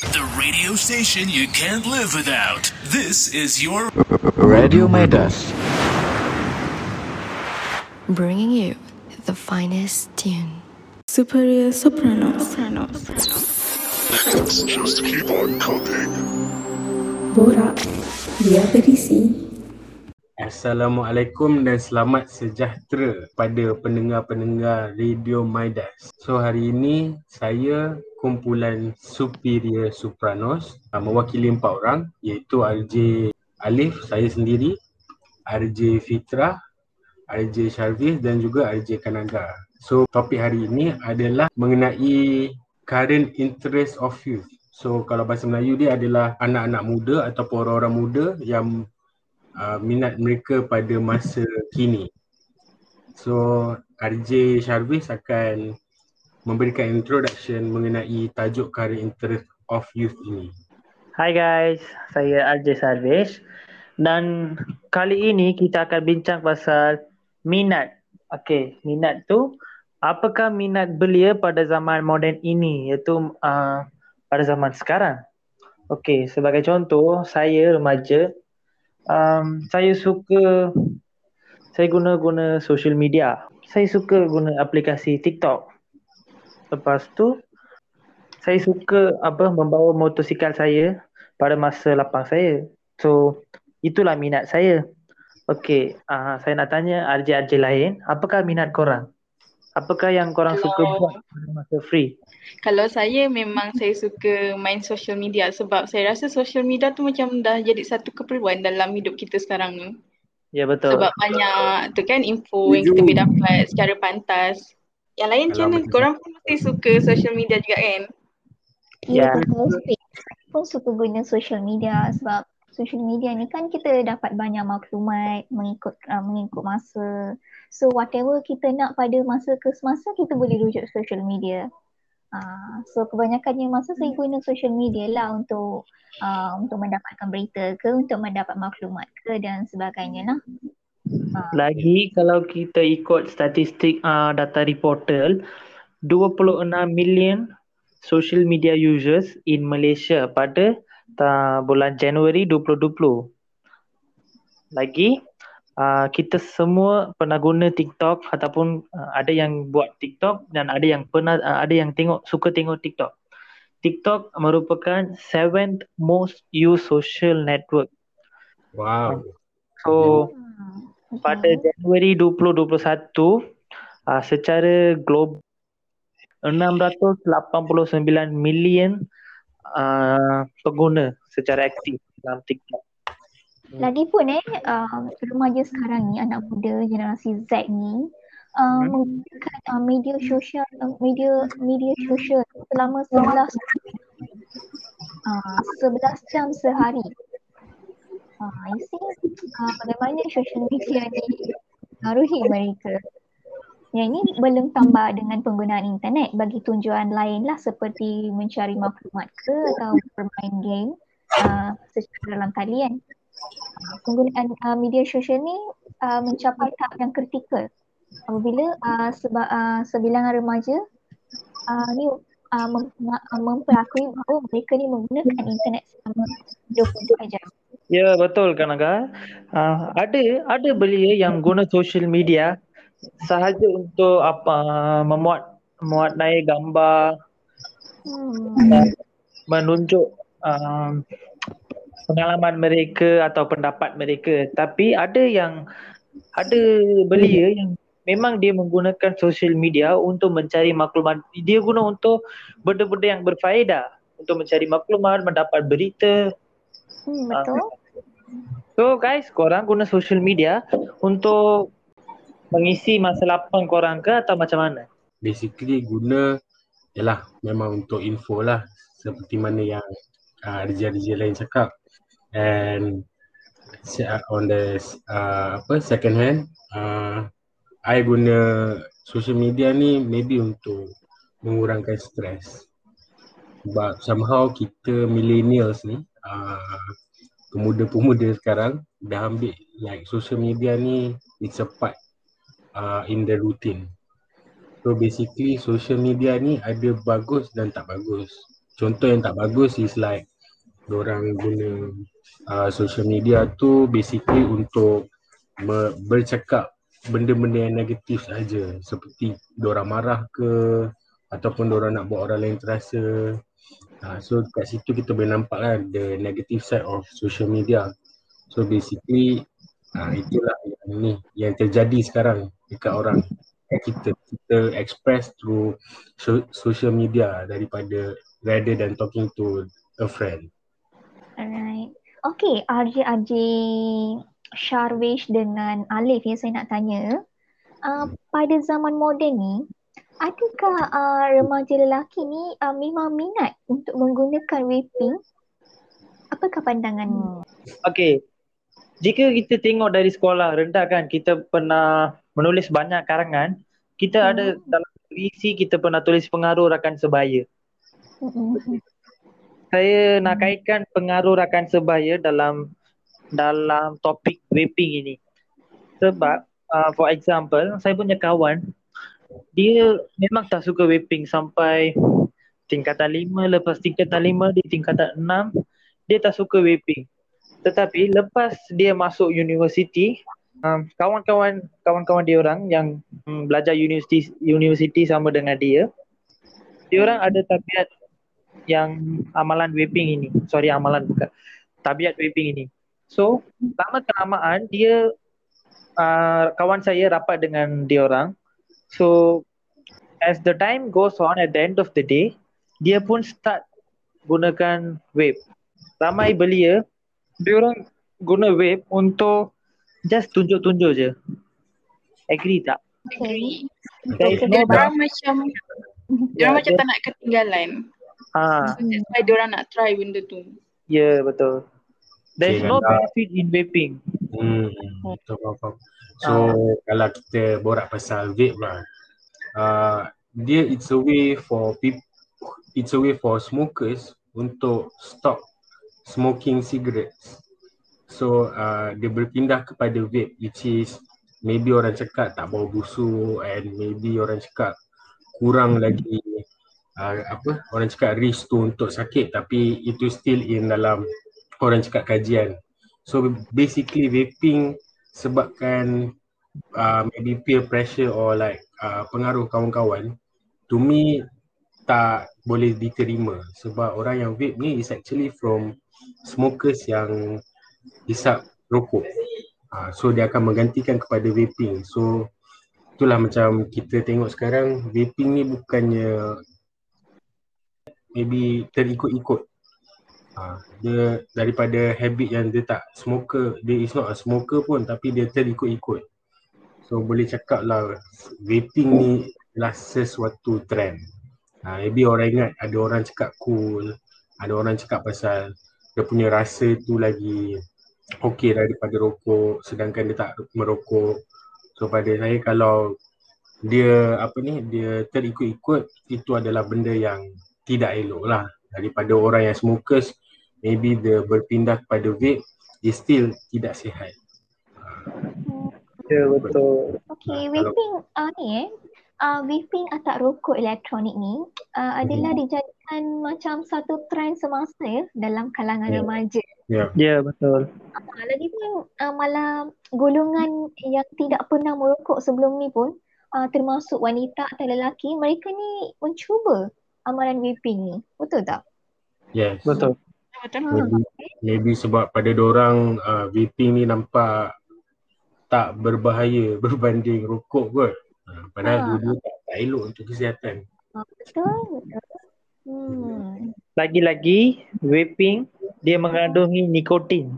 The radio station you can't live without. This is your Radio Midas. bringing you the finest tune. Superior Soprano. just keep on cooking. Borak. Biar berisi. Assalamualaikum dan selamat sejahtera pada pendengar-pendengar Radio Midas. So hari ini saya kumpulan Superior Sopranos uh, mewakili empat orang iaitu RJ Alif, saya sendiri, RJ Fitrah, RJ Sharvis dan juga RJ Kanaga. So topik hari ini adalah mengenai current interest of youth. So kalau bahasa Melayu dia adalah anak-anak muda ataupun orang-orang muda yang uh, minat mereka pada masa kini. So RJ Sharvis akan memberikan introduction mengenai tajuk current interest of youth ini. Hai guys, saya RJ Sarvesh dan kali ini kita akan bincang pasal minat. Okey, minat tu apakah minat belia pada zaman moden ini iaitu uh, pada zaman sekarang. Okey, sebagai contoh, saya remaja um, saya suka saya guna-guna social media. Saya suka guna aplikasi TikTok. Lepas tu saya suka apa membawa motosikal saya pada masa lapang saya. So itulah minat saya. Okey, uh, saya nak tanya RJ-RJ lain, apakah minat korang? Apakah yang korang Kalau- suka buat pada masa free? Kalau saya memang saya suka main social media sebab saya rasa social media tu macam dah jadi satu keperluan dalam hidup kita sekarang ni. Ya betul. Sebab banyak tu kan info yang kita boleh dapat secara pantas. Yang lain macam mana? Korang pun mesti suka social media juga kan? Ya. Ya, betul. Saya pun suka guna social media sebab social media ni kan kita dapat banyak maklumat mengikut uh, mengikut masa. So whatever kita nak pada masa ke semasa kita boleh rujuk social media. Uh, so kebanyakannya masa saya guna social media lah untuk uh, untuk mendapatkan berita ke, untuk mendapat maklumat ke dan sebagainya lah. Uh, Lagi kalau kita ikut statistik uh, data reportal 26 million social media users in Malaysia pada uh, bulan Januari 2020. Lagi uh, kita semua pernah guna TikTok ataupun uh, ada yang buat TikTok dan ada yang pernah uh, ada yang tengok suka tengok TikTok. TikTok merupakan seventh most used social network. Wow. So hmm, pada okay. Januari 2021 uh, secara global 689 million uh, pengguna secara aktif dalam TikTok. Lagipun eh uh, remaja sekarang ni anak muda generasi Z ni uh, Hmm. menggunakan uh, media sosial uh, media media sosial selama 11 uh, 11 jam sehari. Uh, you see uh, bagaimana social media ni mengaruhi mereka. Yang ini belum tambah dengan penggunaan internet bagi tujuan lain lah seperti mencari maklumat ke atau bermain game uh, secara dalam talian. Uh, penggunaan uh, media sosial ni uh, mencapai tahap yang kritikal apabila uh, seba, uh, sebilangan remaja uh, ni uh, mem, memperakui bahawa mereka ni menggunakan internet selama 24 jam. Ya betul kan Aga. Uh, ada ada belia yang guna social media sahaja untuk apa memuat memuat naik gambar Hmm. dan menunjuk um, pengalaman mereka atau pendapat mereka tapi ada yang ada belia yang memang dia menggunakan social media untuk mencari maklumat dia guna untuk benda-benda yang berfaedah untuk mencari maklumat mendapat berita Hmm, betul. so guys korang guna social media untuk mengisi masa lapang korang ke atau macam mana Basically guna yalah memang untuk info lah seperti mana yang uh, RJ-RJ lain cakap. And uh, on the uh, apa second hand uh, I guna social media ni maybe untuk mengurangkan stres. Sebab somehow kita millennials ni uh, pemuda-pemuda sekarang dah ambil like social media ni it's a part uh, in the routine. So basically social media ni ada bagus dan tak bagus. contoh yang tak bagus is like orang guna uh, social media tu basically untuk me- bercakap benda-benda yang negatif saja seperti orang marah ke ataupun orang nak buat orang lain terasa uh, so kat situ kita boleh nampak kan the negative side of social media so basically uh, itulah yang ni yang terjadi sekarang dekat orang kita kita express through so, social media daripada rather than talking to a friend Alright. Okay, RJ-RJ Sharwish dengan Alif yang saya nak tanya. Uh, pada zaman moden ni, adakah uh, remaja lelaki ni uh, memang minat untuk menggunakan vaping? Apakah pandangan? Okay. Jika kita tengok dari sekolah rendah kan, kita pernah menulis banyak karangan. Kita Hmm. ada dalam isi kita pernah tulis pengaruh rakan sebaya. Mm-mm. Saya nak kaitkan pengaruh rakan sebaya dalam dalam topik vaping ini. Sebab uh, for example, saya punya kawan dia memang tak suka vaping sampai tingkatan lima, lepas tingkatan lima di tingkatan enam dia tak suka vaping. Tetapi lepas dia masuk universiti, um, kawan-kawan kawan-kawan dia orang yang um, belajar universiti universiti sama dengan dia, dia orang ada tabiat yang amalan vaping ini. Sorry amalan bukan. Tabiat vaping ini. So, lama kelamaan dia uh, kawan saya rapat dengan dia orang. So, as the time goes on at the end of the day, dia pun start gunakan vape. Ramai belia, dia orang guna vape untuk just tunjuk-tunjuk je. Agree tak? Agree. Dia orang macam dia Ya, orang macam dia- tak nak ketinggalan. Ha, So that's why dia orang nak try benda tu. ya yeah, betul. There is Okay, no benefit in vaping. Hmm, betul faham, So kalau kita borak pasal vape lah, uh, dia it's a way for people, it's a way for smokers untuk stop smoking cigarettes. So uh, dia berpindah kepada vape which is maybe orang cakap tak bau busuk and maybe orang cakap kurang lagi uh, apa orang cakap risk tu untuk sakit tapi itu still in dalam orang cakap kajian. So basically vaping sebabkan uh, maybe peer pressure or like uh, pengaruh kawan-kawan to me tak boleh diterima sebab orang yang vape ni is actually from smokers yang hisap rokok. Uh, so dia akan menggantikan kepada vaping. So itulah macam kita tengok sekarang vaping ni bukannya maybe terikut-ikut. Uh, dia daripada habit yang dia tak smoker, dia is not a smoker pun tapi dia terikut-ikut. So boleh cakap lah vaping ni adalah sesuatu trend. Uh, maybe orang ingat ada orang cakap cool, ada orang cakap pasal dia punya rasa tu lagi okey daripada rokok sedangkan dia tak merokok. So pada saya kalau dia apa ni dia terikut-ikut itu adalah benda yang tidak elok lah daripada orang yang smokers maybe dia berpindah kepada vape dia still tidak sihat. Ya betul. Okay, vaping uh, ni eh, uh, vaping atau rokok elektronik ni uh, adalah dijadikan macam satu trend semasa ya dalam kalangan Ya. remaja. Ya. Ya betul. Uh, lagipun uh, malah golongan yang tidak pernah merokok sebelum ni pun uh, termasuk wanita atau lelaki, mereka ni mencuba amalan vaping ni. Betul tak? Yes. Betul. Betul? Maybe, maybe sebab pada orang uh, vaping ni nampak tak berbahaya berbanding rokok kot. Uh, padahal Ah. dua-dua tak, tak elok untuk kesihatan. Uh, betul, betul. Hmm. Lagi-lagi vaping dia mengandungi nikotin.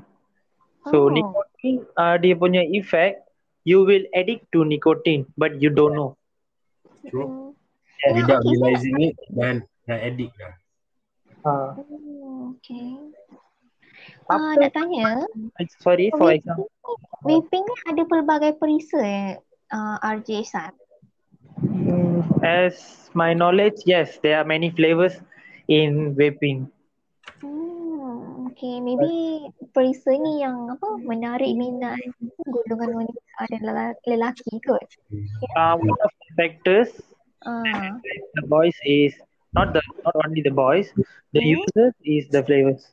So Oh. nikotin uh, dia punya effect you will addict to nicotine but you don't know. So Hmm. without so- realizing it dan dah addict dah. Uh, Hmm, okay. Ah, Apa- nak tanya, sorry for vaping example. vaping ni ada pelbagai perisa eh, uh, RJ Sat. Mm, as my knowledge, yes, there are many flavors in vaping. Hmm, okay, maybe perisa ni yang apa menarik minat golongan wanita dan lelaki, lelaki kot. Uh, one of the factors Ah, the boys is not the not only the boys, the Hmm? users is the flavors.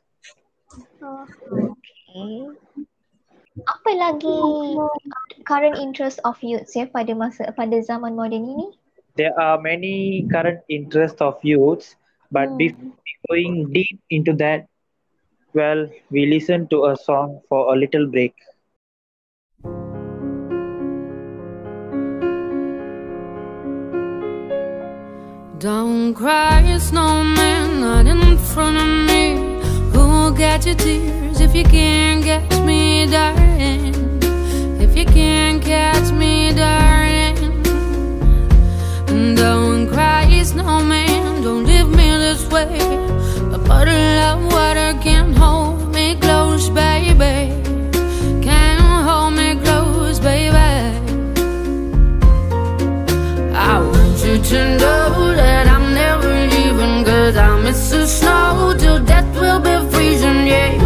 Oh, okay. Apa lagi current interest of youths ya pada masa pada zaman moden ini? There are many current interests of youths, but Hmm. before going deep into that, well, we listen to a song for a little break. Don't cry, snowman, not in front of me. Who'll get your tears if you can't catch me, darling? If you can't catch me, darling. Don't cry, snowman, don't leave me this way. A bottle of water snow till death will be freezing Yeah,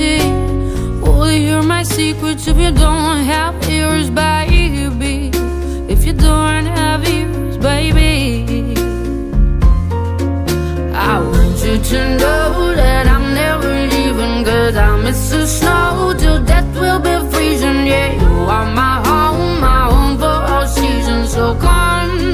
shed. Will you hear my secrets if you don't have ears, baby? If you don't have ears, baby. I want you to know that I'm never leaving Cause I miss the snow till death will be freezing Yeah, you are my home, my home for all seasons So come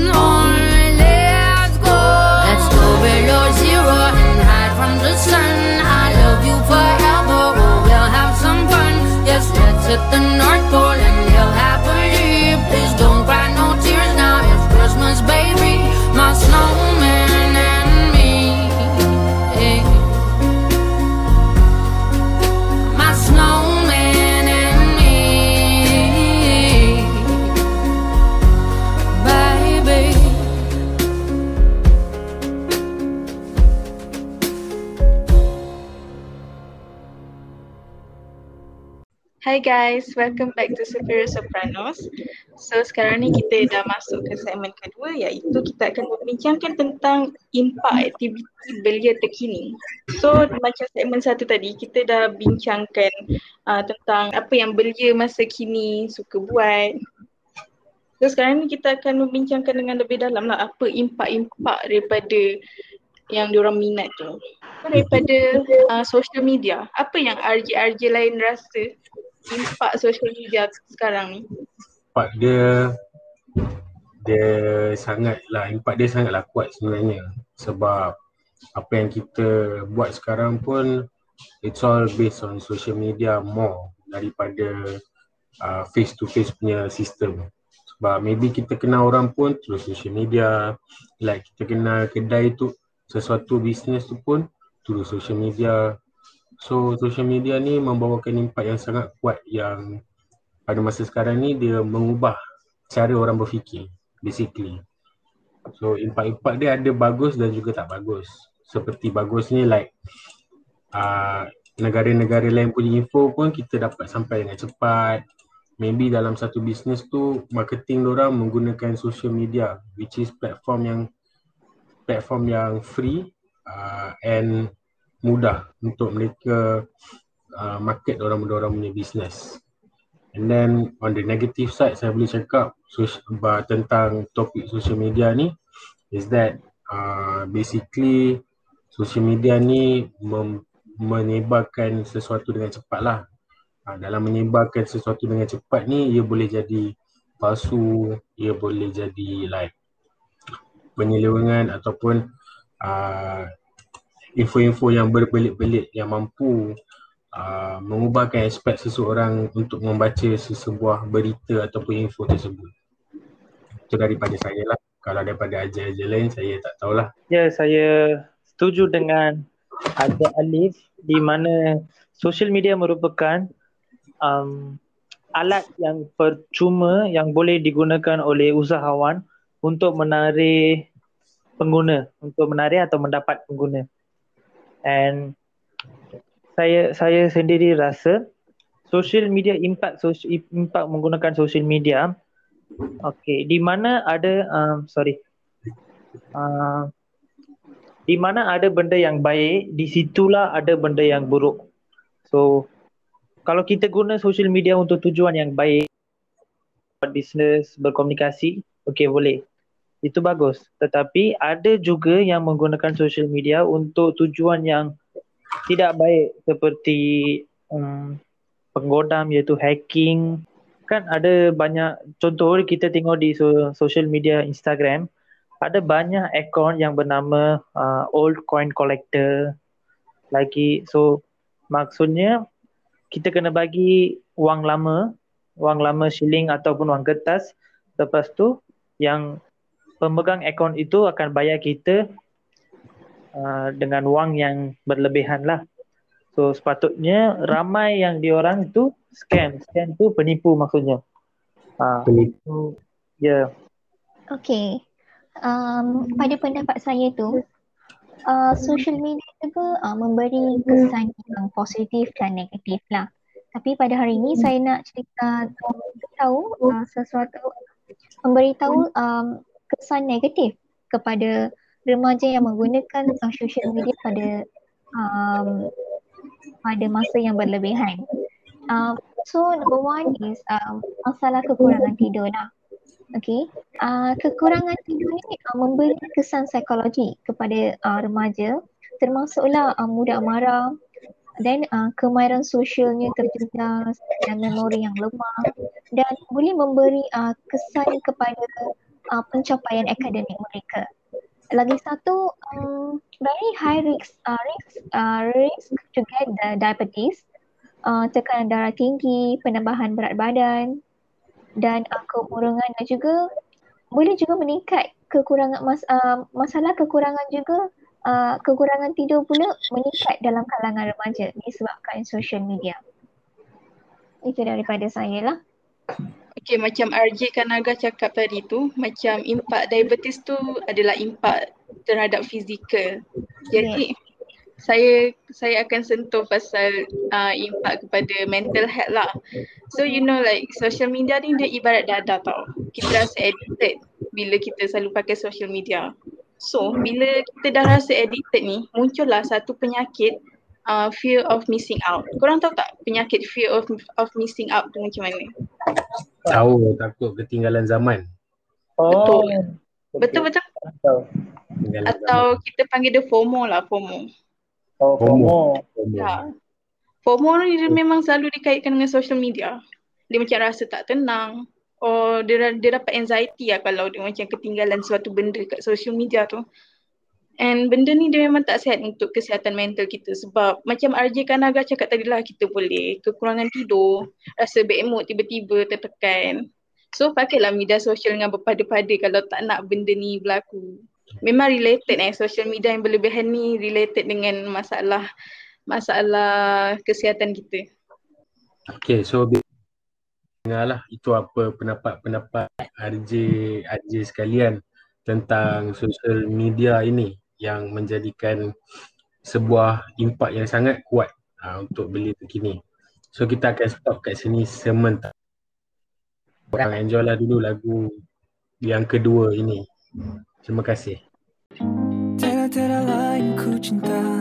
Hi guys, welcome back to Superior Sopranos. So sekarang ni kita dah masuk ke segmen kedua iaitu kita akan membincangkan tentang impak aktiviti belia terkini. So macam segmen satu tadi kita dah bincangkan uh, tentang apa yang belia masa kini suka buat. So sekarang ni kita akan membincangkan dengan lebih dalam lah apa impak-impak daripada yang diorang minat tu. So, daripada uh, social media, apa yang RJ-RJ lain rasa impak social media sekarang ni? Impak dia dia sangatlah impak dia sangatlah kuat sebenarnya sebab apa yang kita buat sekarang pun it's all based on social media more daripada uh, face to face punya sistem sebab maybe kita kenal orang pun through social media like kita kenal kedai tu sesuatu bisnes tu pun through social media so social media ni membawakan impak yang sangat kuat yang pada masa sekarang ni dia mengubah cara orang berfikir basically. So impak-impak dia ada bagus dan juga tak bagus. Seperti bagus ni like uh, negara-negara lain punya info pun kita dapat sampai dengan cepat. Maybe dalam satu bisnes tu marketing orang menggunakan social media which is platform yang platform yang free uh, and mudah untuk mereka uh, market orang-orang punya bisnes. And then on the negative side saya boleh cakap social, tentang topik social media ni is that uh, basically social media ni mem, menyebarkan sesuatu dengan cepat lah. Uh, dalam menyebarkan sesuatu dengan cepat ni ia boleh jadi palsu, ia boleh jadi like penyelewengan ataupun uh, info-info yang berbelit-belit yang mampu uh, mengubahkan aspek seseorang untuk membaca sesebuah berita ataupun info tersebut. Itu daripada saya lah. Kalau daripada aja-aja lain saya tak tahulah. Ya, saya setuju dengan Azad Alif di mana social media merupakan um, alat yang percuma yang boleh digunakan oleh usahawan untuk menarik pengguna, untuk menarik atau mendapat pengguna. And saya saya sendiri rasa social media impact social impact menggunakan social media Okay, di mana ada um, sorry, uh, di mana ada benda yang baik, di situlah ada benda yang buruk. So, kalau kita guna social media untuk tujuan yang baik, buat bisnes, berkomunikasi, okay boleh. Itu bagus. Tetapi ada juga yang menggunakan social media untuk tujuan yang tidak baik seperti um, penggodam iaitu hacking, kan ada banyak contoh kita tengok di so, social media Instagram ada banyak akaun yang bernama uh, old coin collector. Lagi so maksudnya kita kena bagi wang lama wang lama shilling ataupun wang kertas. Lepas tu yang pemegang akaun itu akan bayar kita uh, dengan wang yang berlebihan lah so sepatutnya ramai yang diorang itu scam. Scam tu penipu maksudnya. Ha, penipu. Ya. Yeah. Okay. Um, pada pendapat saya tu, uh, social media juga uh, memberi kesan yang positif dan negatif lah. Tapi pada hari ini saya nak cerita tahu uh, sesuatu memberitahu um, kesan negatif kepada remaja yang menggunakan social media pada um, pada masa yang berlebihan. Um, so number one is um, masalah kekurangan tidur lah. Okay. Uh, kekurangan tidur ni uh, memberi kesan psikologi kepada uh, remaja termasuklah uh, mudah marah dan uh, kemahiran sosialnya terjejas dan memori yang lemah dan boleh memberi uh, kesan kepada uh, pencapaian akademik mereka. Lagi satu, um, very high risk, uh, risk, uh, risk to get the diabetes uh, tekanan darah tinggi, penambahan berat badan dan uh, kemurungan dan juga boleh juga meningkat kekurangan mas, uh, masalah kekurangan juga uh, kekurangan tidur pula meningkat dalam kalangan remaja disebabkan social media. Itu daripada saya lah. Okay, macam RJ Kanaga cakap tadi tu, macam impak diabetes tu adalah impak terhadap fizikal. Jadi, yeah saya saya akan sentuh pasal uh, impact kepada mental health lah. So you know like social media ni dia ibarat dada tau. Kita rasa addicted bila kita selalu pakai social media. So bila kita dah rasa addicted ni muncullah satu penyakit uh, fear of missing out. Korang tahu tak penyakit fear of of missing out tu macam mana? Tahu takut ketinggalan zaman. Oh. Betul. Betul betul. Atau kita panggil dia FOMO lah FOMO. Oh, FOMO. Ya. FOMO ni dia memang selalu dikaitkan dengan social media. Dia macam rasa tak tenang. Oh, dia, dia dapat anxiety lah kalau dia macam ketinggalan suatu benda kat social media tu. And benda ni dia memang tak sihat untuk kesihatan mental kita sebab macam RJ Kanaga cakap tadi lah kita boleh kekurangan tidur, rasa bad mood tiba-tiba tertekan. So pakailah media sosial dengan berpada-pada kalau tak nak benda ni berlaku memang related eh social media yang berlebihan ni related dengan masalah masalah kesihatan kita. Okay so dengarlah itu apa pendapat-pendapat RJ RJ sekalian tentang social media ini yang menjadikan sebuah impak yang sangat kuat uh, untuk beli terkini. So kita akan stop kat sini sementara. Korang enjoy lah dulu lagu yang kedua ini. Terima kasih. Tiada-tiada lain ku cinta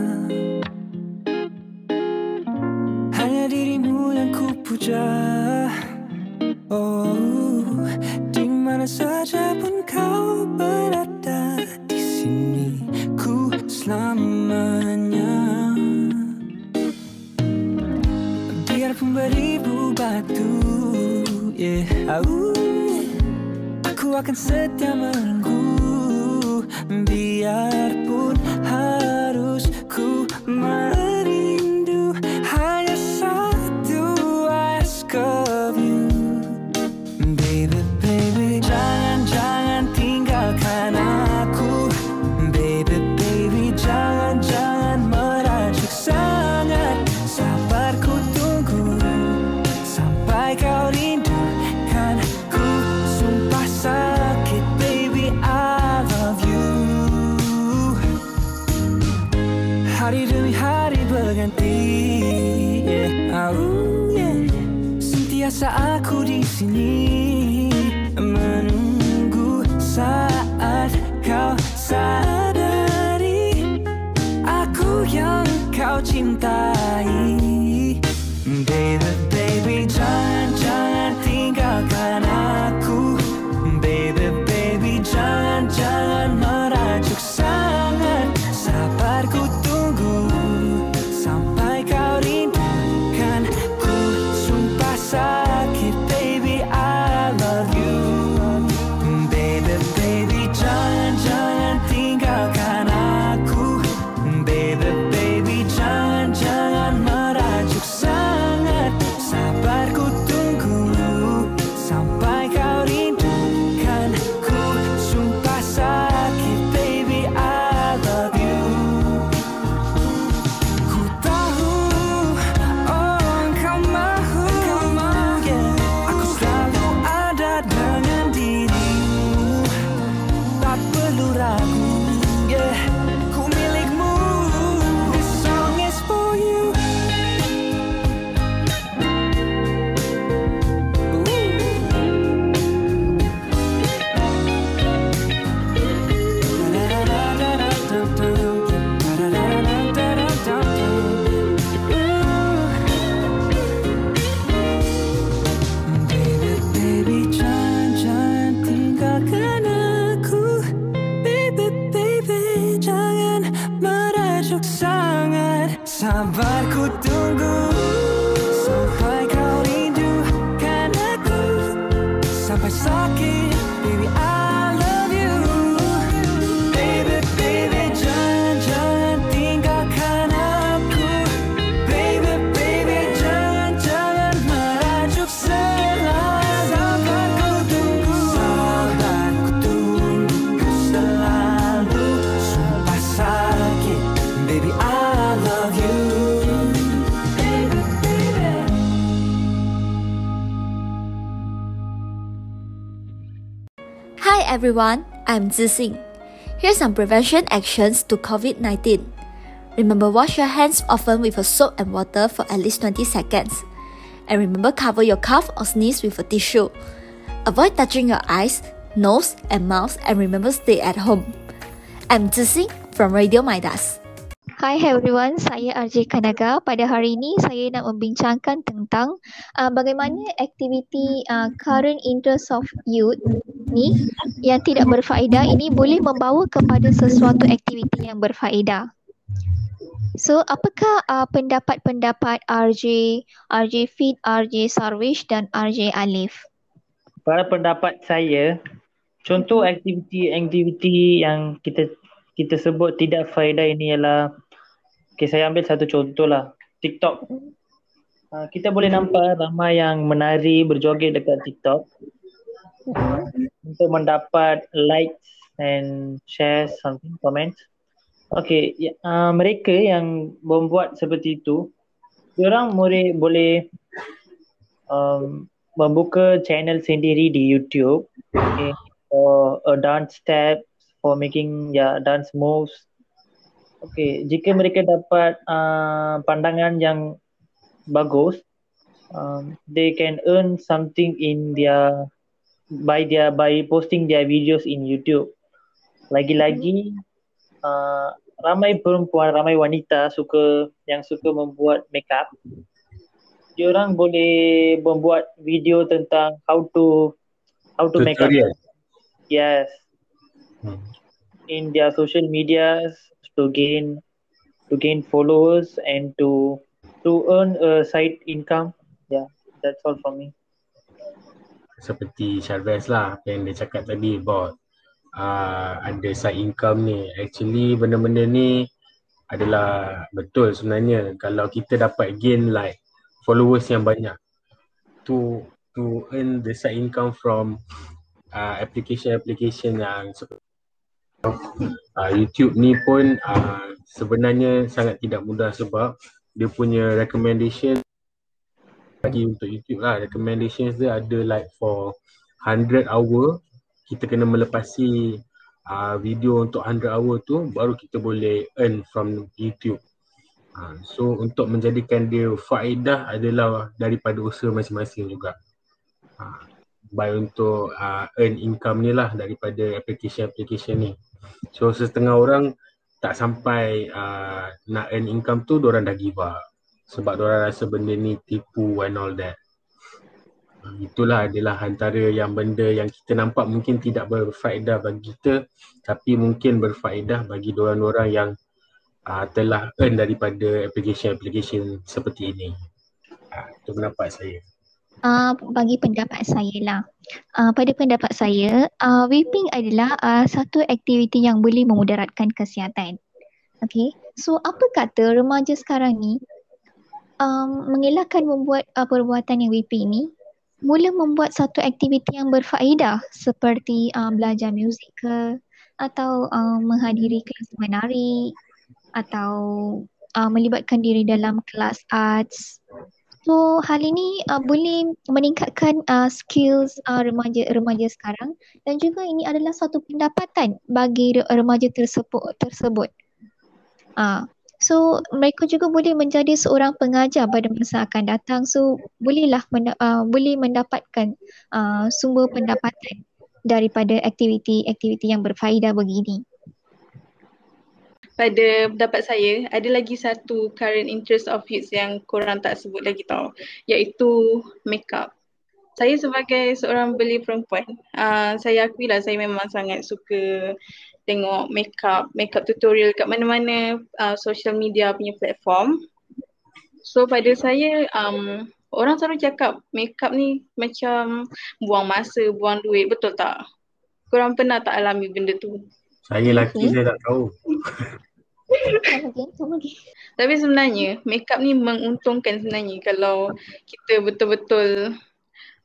berhenti yeah. Oh, yeah. Sentiasa aku di sini Menunggu saat kau sadari Aku yang kau cintai Baby, baby, try. Everyone, I'm Zixing. Here's some prevention actions to COVID-19. Remember wash your hands often with a soap and water for at least 20 seconds. And remember cover your cough or sneeze with a tissue. Avoid touching your eyes, nose and mouth and remember stay at home. I'm Zixing from Radio Midas. Hi everyone, saya RJ Kanaga. Pada hari ini saya nak membincangkan tentang uh, bagaimana aktiviti uh, current interest of youth ni yang tidak berfaedah ini boleh membawa kepada sesuatu aktiviti yang berfaedah. So, apakah uh, pendapat-pendapat RJ, RJ Fit, RJ Sarwish dan RJ Alif? Pada pendapat saya, contoh aktiviti-aktiviti yang kita kita sebut tidak faedah ini ialah Okay, saya ambil satu contoh lah. TikTok. Uh, kita boleh nampak ramai yang menari, berjoget dekat TikTok. Uh, untuk mendapat likes and share something, comments. Okay, ya, uh, mereka yang membuat seperti itu, orang boleh boleh um, membuka channel sendiri di YouTube. Okay, for a dance step, for making yeah dance moves. Okay, jika mereka dapat uh, pandangan yang bagus, um, they can earn something in their by their by posting their videos in YouTube. Lagi-lagi uh, ramai perempuan, ramai wanita suka yang suka membuat makeup. Diorang boleh membuat video tentang how to how to make up. Tutorial. Yes. Hmm. In their social medias to gain to gain followers and to to earn a side income. Yeah, that's all from me. Seperti Charles lah apa yang dia cakap tadi about uh, ada side income ni. Actually benda-benda ni adalah betul sebenarnya. Kalau kita dapat gain like followers yang banyak to to earn the side income from uh, application-application yang uh, YouTube ni pun uh, sebenarnya sangat tidak mudah sebab dia punya recommendation bagi untuk YouTube lah recommendations dia ada like for 100 hour kita kena melepasi uh, video untuk 100 hour tu baru kita boleh earn from YouTube. Uh, so untuk menjadikan dia faedah adalah daripada usaha masing-masing juga. uh, by untuk uh, earn income ni lah daripada application-application ni. So setengah orang tak sampai uh, nak earn income tu orang dah give up sebab orang rasa benda ni tipu and all that. Itulah adalah antara yang benda yang kita nampak mungkin tidak berfaedah bagi kita tapi mungkin berfaedah bagi orang-orang yang uh, telah earn daripada application-application seperti ini. Uh, itu pendapat saya. Uh, bagi pendapat saya lah. Uh, pada pendapat saya, uh, vaping adalah uh, satu aktiviti yang boleh memudaratkan kesihatan. Okay, so apa kata remaja sekarang ni um, mengelakkan membuat uh, perbuatan yang vaping ni mula membuat satu aktiviti yang berfaedah seperti uh, belajar muzik ke atau uh, menghadiri kelas menari atau uh, melibatkan diri dalam kelas arts So hal ini uh, boleh meningkatkan uh, skills uh, remaja-remaja sekarang dan juga ini adalah satu pendapatan bagi remaja tersebut. tersebut. Uh, so mereka juga boleh menjadi seorang pengajar pada masa akan datang. So bolehlah menda- uh, boleh mendapatkan uh, sumber pendapatan daripada aktiviti-aktiviti yang berfaedah begini pada pendapat saya ada lagi satu current interest of youth yang korang tak sebut lagi tau iaitu makeup. Saya sebagai seorang beli perempuan, uh, saya akui lah saya memang sangat suka tengok makeup, makeup tutorial kat mana-mana uh, social media punya platform. So pada saya um, orang selalu cakap makeup ni macam buang masa, buang duit, betul tak? Korang pernah tak alami benda tu? Saya lelaki saya tak tahu. Tapi sebenarnya makeup ni menguntungkan sebenarnya kalau kita betul-betul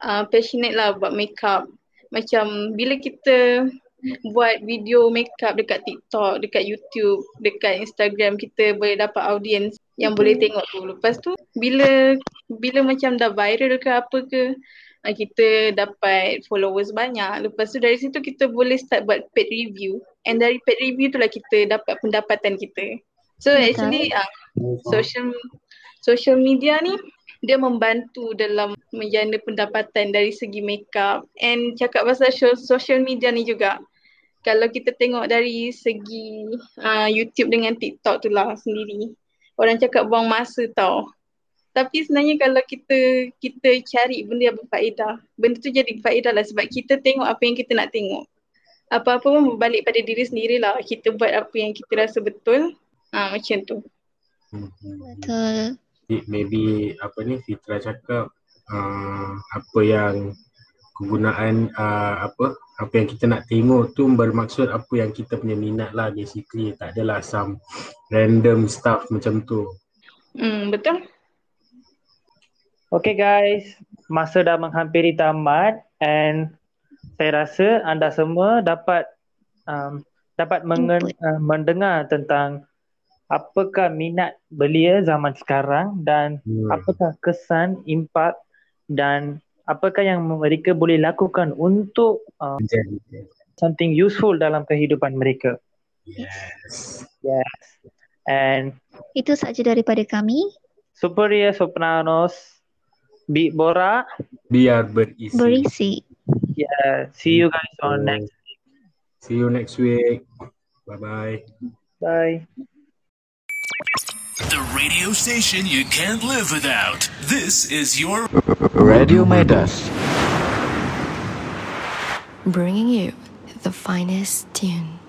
uh, passionate lah buat makeup. Macam bila kita buat video makeup dekat TikTok, dekat YouTube, dekat Instagram kita boleh dapat audience yang boleh tengok tu. Lepas tu bila bila macam dah viral ke apa ke uh, kita dapat followers banyak. Lepas tu dari situ kita boleh start buat paid review and dari paid review tu lah kita dapat pendapatan kita. So actually uh, social social media ni dia membantu dalam menjana pendapatan dari segi makeup and cakap pasal social media ni juga kalau kita tengok dari segi uh, YouTube dengan TikTok tu lah sendiri orang cakap buang masa tau tapi sebenarnya kalau kita kita cari benda yang berfaedah benda tu jadi faedah lah sebab kita tengok apa yang kita nak tengok apa-apa pun berbalik pada diri sendiri lah. Kita buat apa yang kita rasa betul. Ha, macam tu. Betul. Maybe apa ni Fitra cakap uh, apa yang kegunaan uh, apa apa yang kita nak tengok tu bermaksud apa yang kita punya minat lah basically tak adalah some random stuff macam tu. Hmm betul. Okay guys, masa dah menghampiri tamat and saya rasa anda semua dapat um, dapat mengen, uh, mendengar tentang apakah minat belia zaman sekarang dan hmm. apakah kesan, impak dan apakah yang mereka boleh lakukan untuk uh, something useful dalam kehidupan mereka. Yes. Yes. And itu saja daripada kami. Superior Sopranos Big Bora biar berisi. Berisi. Yeah. See you guys on next week. See you next week. Bye bye. Bye. The radio station you can't live without. This is your Radio Midas. Bringing you the finest tune.